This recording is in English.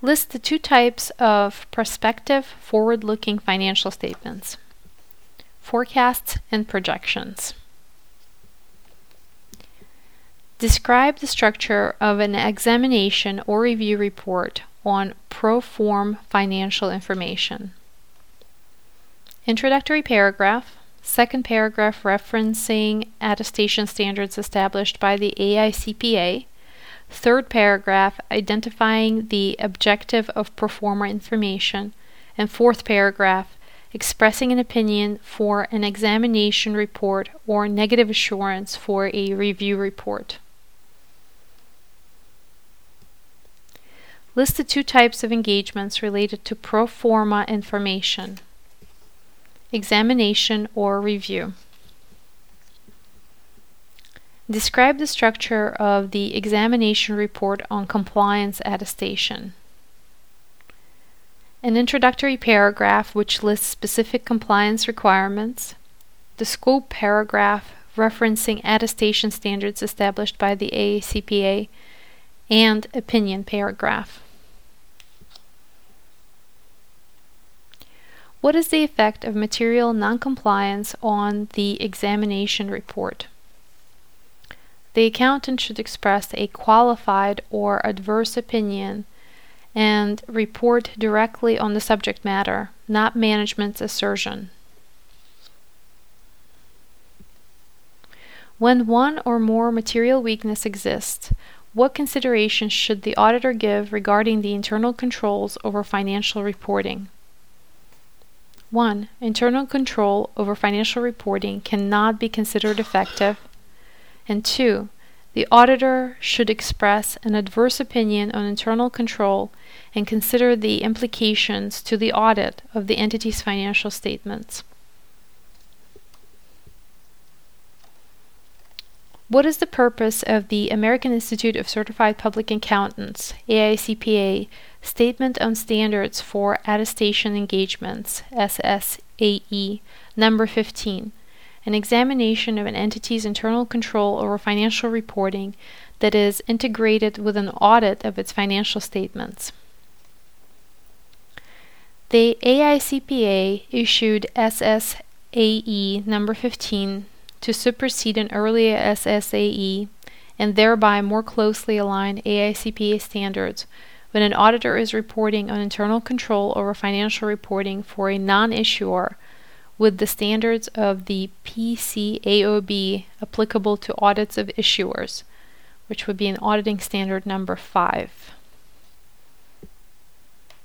List the two types of prospective forward looking financial statements forecasts and projections. Describe the structure of an examination or review report on pro forma financial information. Introductory paragraph, second paragraph referencing attestation standards established by the AICPA, third paragraph identifying the objective of pro forma information, and fourth paragraph expressing an opinion for an examination report or negative assurance for a review report. List the two types of engagements related to pro forma information examination or review. Describe the structure of the examination report on compliance attestation. An introductory paragraph which lists specific compliance requirements. The scope paragraph referencing attestation standards established by the AICPA. And opinion paragraph. What is the effect of material noncompliance on the examination report? The accountant should express a qualified or adverse opinion and report directly on the subject matter, not management's assertion. When one or more material weakness exists, what considerations should the auditor give regarding the internal controls over financial reporting? 1. Internal control over financial reporting cannot be considered effective. And 2. The auditor should express an adverse opinion on internal control and consider the implications to the audit of the entity's financial statements. What is the purpose of the American Institute of Certified Public Accountants, AICPA, Statement on Standards for Attestation Engagements, SSAE, number 15, an examination of an entity's internal control over financial reporting that is integrated with an audit of its financial statements. The AICPA issued SSAE number 15 to supersede an earlier SSAE and thereby more closely align AICPA standards when an auditor is reporting on internal control over financial reporting for a non issuer with the standards of the PCAOB applicable to audits of issuers, which would be an auditing standard number 5.